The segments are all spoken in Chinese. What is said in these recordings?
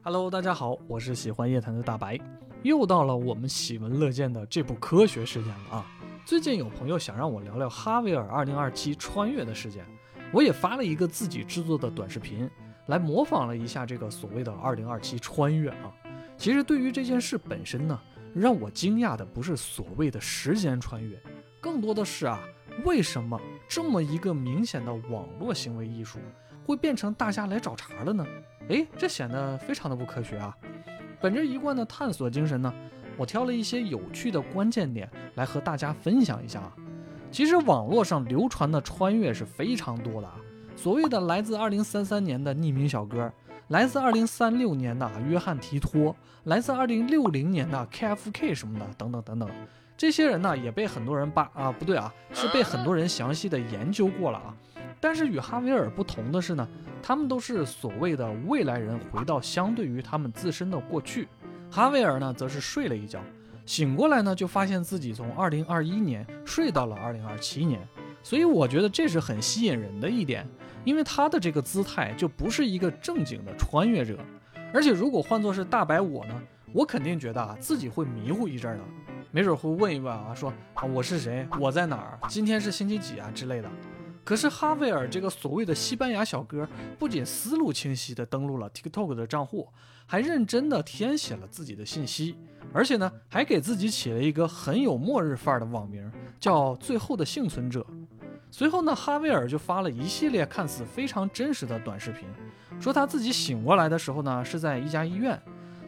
Hello，大家好，我是喜欢夜谈的大白，又到了我们喜闻乐见的这部科学事件了啊！最近有朋友想让我聊聊哈维尔2027穿越的事件，我也发了一个自己制作的短视频，来模仿了一下这个所谓的2027穿越啊。其实对于这件事本身呢，让我惊讶的不是所谓的时间穿越，更多的是啊，为什么这么一个明显的网络行为艺术，会变成大家来找茬了呢？诶，这显得非常的不科学啊！本着一贯的探索精神呢，我挑了一些有趣的关键点来和大家分享一下啊。其实网络上流传的穿越是非常多的啊，所谓的来自2033年的匿名小哥，来自2036年的约翰提托，来自2060年的 KFK 什么的，等等等等。这些人呢，也被很多人扒啊，不对啊，是被很多人详细的研究过了啊。但是与哈维尔不同的是呢，他们都是所谓的未来人回到相对于他们自身的过去。哈维尔呢，则是睡了一觉，醒过来呢，就发现自己从2021年睡到了2027年。所以我觉得这是很吸引人的一点，因为他的这个姿态就不是一个正经的穿越者。而且如果换作是大白我呢，我肯定觉得啊自己会迷糊一阵儿的，没准会问一问啊，说啊我是谁，我在哪儿，今天是星期几啊之类的。可是哈维尔这个所谓的西班牙小哥，不仅思路清晰地登录了 TikTok 的账户，还认真地填写了自己的信息，而且呢，还给自己起了一个很有末日范儿的网名，叫“最后的幸存者”。随后呢，哈维尔就发了一系列看似非常真实的短视频，说他自己醒过来的时候呢，是在一家医院，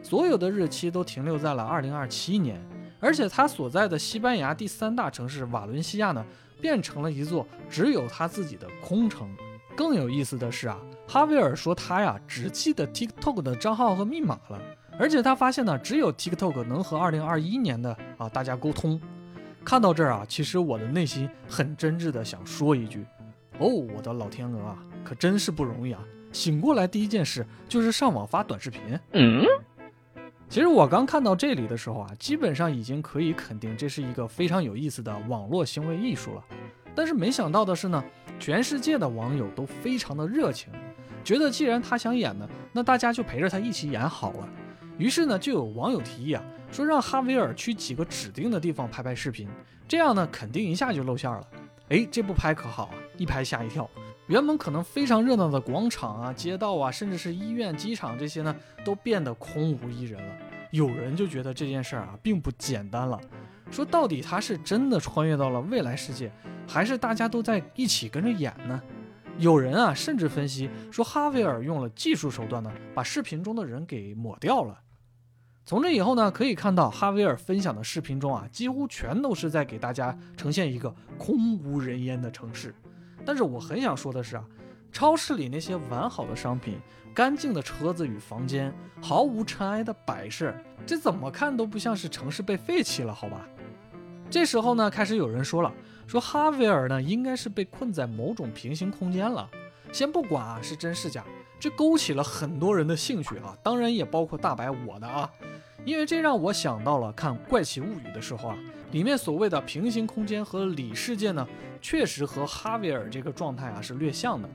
所有的日期都停留在了2027年，而且他所在的西班牙第三大城市瓦伦西亚呢。变成了一座只有他自己的空城。更有意思的是啊，哈维尔说他呀只记得 TikTok 的账号和密码了，而且他发现呢，只有 TikTok 能和2021年的啊大家沟通。看到这儿啊，其实我的内心很真挚的想说一句：哦，我的老天鹅啊，可真是不容易啊！醒过来第一件事就是上网发短视频。嗯。其实我刚看到这里的时候啊，基本上已经可以肯定这是一个非常有意思的网络行为艺术了。但是没想到的是呢，全世界的网友都非常的热情，觉得既然他想演呢，那大家就陪着他一起演好了。于是呢，就有网友提议啊，说让哈维尔去几个指定的地方拍拍视频，这样呢，肯定一下就露馅了。哎，这不拍可好啊，一拍吓一跳。原本可能非常热闹的广场啊、街道啊，甚至是医院、机场这些呢，都变得空无一人了。有人就觉得这件事儿啊，并不简单了。说到底，他是真的穿越到了未来世界，还是大家都在一起跟着演呢？有人啊，甚至分析说，哈维尔用了技术手段呢，把视频中的人给抹掉了。从这以后呢，可以看到哈维尔分享的视频中啊，几乎全都是在给大家呈现一个空无人烟的城市。但是我很想说的是啊，超市里那些完好的商品、干净的车子与房间、毫无尘埃的摆设，这怎么看都不像是城市被废弃了，好吧？这时候呢，开始有人说了，说哈维尔呢应该是被困在某种平行空间了。先不管啊是真是假，这勾起了很多人的兴趣啊，当然也包括大白我的啊，因为这让我想到了看《怪奇物语》的时候啊。里面所谓的平行空间和里世界呢，确实和哈维尔这个状态啊是略像的，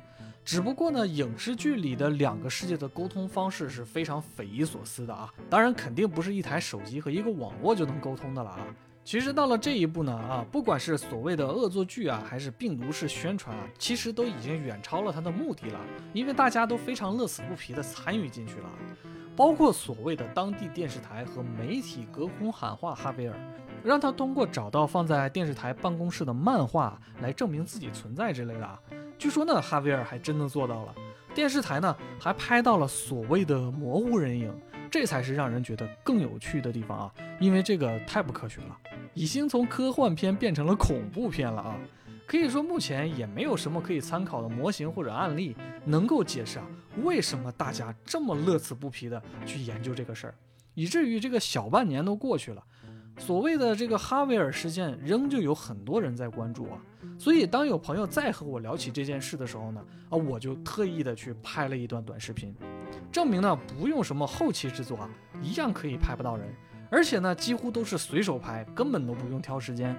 只不过呢，影视剧里的两个世界的沟通方式是非常匪夷所思的啊，当然肯定不是一台手机和一个网络就能沟通的了啊。其实到了这一步呢，啊，不管是所谓的恶作剧啊，还是病毒式宣传啊，其实都已经远超了它的目的了，因为大家都非常乐此不疲的参与进去了，包括所谓的当地电视台和媒体隔空喊话哈维尔。让他通过找到放在电视台办公室的漫画来证明自己存在之类的啊。据说呢，哈维尔还真的做到了。电视台呢还拍到了所谓的模糊人影，这才是让人觉得更有趣的地方啊。因为这个太不科学了，已经从科幻片变成了恐怖片了啊。可以说目前也没有什么可以参考的模型或者案例能够解释啊为什么大家这么乐此不疲的去研究这个事儿，以至于这个小半年都过去了。所谓的这个哈维尔事件，仍旧有很多人在关注啊。所以当有朋友再和我聊起这件事的时候呢，啊，我就特意的去拍了一段短视频，证明呢不用什么后期制作啊，一样可以拍不到人，而且呢几乎都是随手拍，根本都不用挑时间。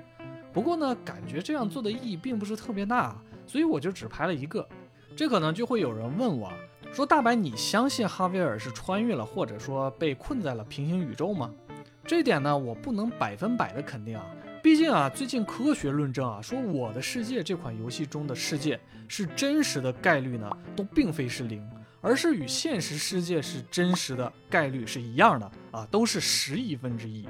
不过呢，感觉这样做的意义并不是特别大，所以我就只拍了一个。这可能就会有人问我。说大白，你相信哈维尔是穿越了，或者说被困在了平行宇宙吗？这点呢，我不能百分百的肯定啊。毕竟啊，最近科学论证啊，说《我的世界》这款游戏中的世界是真实的概率呢，都并非是零，而是与现实世界是真实的概率是一样的啊，都是十亿分之一。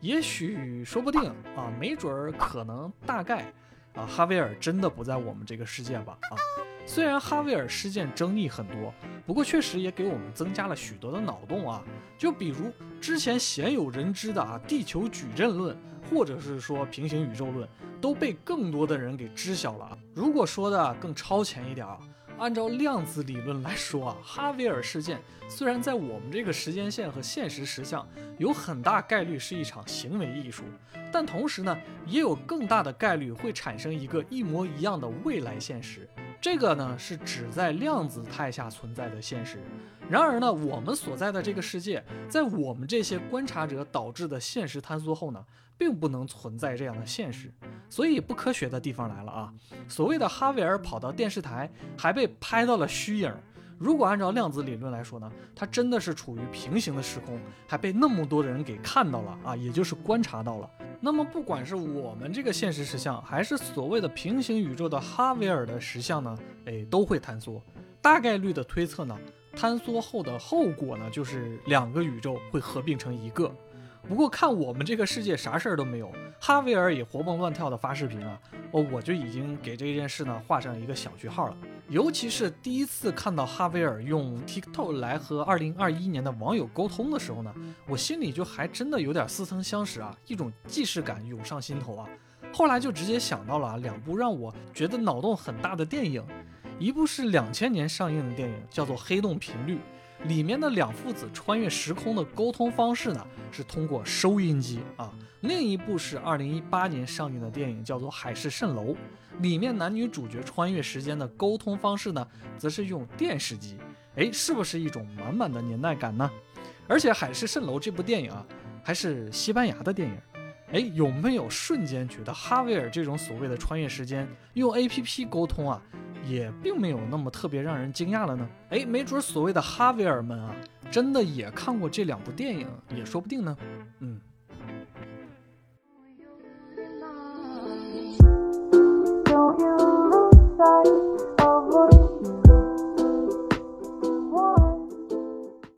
也许说不定啊，没准儿可能大概啊，哈维尔真的不在我们这个世界吧啊。虽然哈维尔事件争议很多，不过确实也给我们增加了许多的脑洞啊。就比如之前鲜有人知的啊地球矩阵论，或者是说平行宇宙论，都被更多的人给知晓了。如果说的更超前一点啊，按照量子理论来说啊，哈维尔事件虽然在我们这个时间线和现实实相有很大概率是一场行为艺术，但同时呢，也有更大的概率会产生一个一模一样的未来现实。这个呢是指在量子态下存在的现实。然而呢，我们所在的这个世界，在我们这些观察者导致的现实坍缩后呢，并不能存在这样的现实。所以不科学的地方来了啊！所谓的哈维尔跑到电视台，还被拍到了虚影。如果按照量子理论来说呢，它真的是处于平行的时空，还被那么多的人给看到了啊，也就是观察到了。那么不管是我们这个现实实像，还是所谓的平行宇宙的哈维尔的实像呢，哎，都会坍缩。大概率的推测呢，坍缩后的后果呢，就是两个宇宙会合并成一个。不过看我们这个世界啥事儿都没有，哈维尔也活蹦乱跳的发视频啊，哦，我就已经给这件事呢画上一个小句号了。尤其是第一次看到哈维尔用 TikTok 来和2021年的网友沟通的时候呢，我心里就还真的有点似曾相识啊，一种既视感涌上心头啊。后来就直接想到了两部让我觉得脑洞很大的电影，一部是两千年上映的电影，叫做《黑洞频率》。里面的两父子穿越时空的沟通方式呢，是通过收音机啊。另一部是二零一八年上映的电影，叫做《海市蜃楼》，里面男女主角穿越时间的沟通方式呢，则是用电视机。哎，是不是一种满满的年代感呢？而且《海市蜃楼》这部电影啊，还是西班牙的电影。哎，有没有瞬间觉得哈维尔这种所谓的穿越时间用 A P P 沟通啊？也并没有那么特别让人惊讶了呢？哎，没准所谓的哈维尔们啊，真的也看过这两部电影，也说不定呢。嗯。Don't you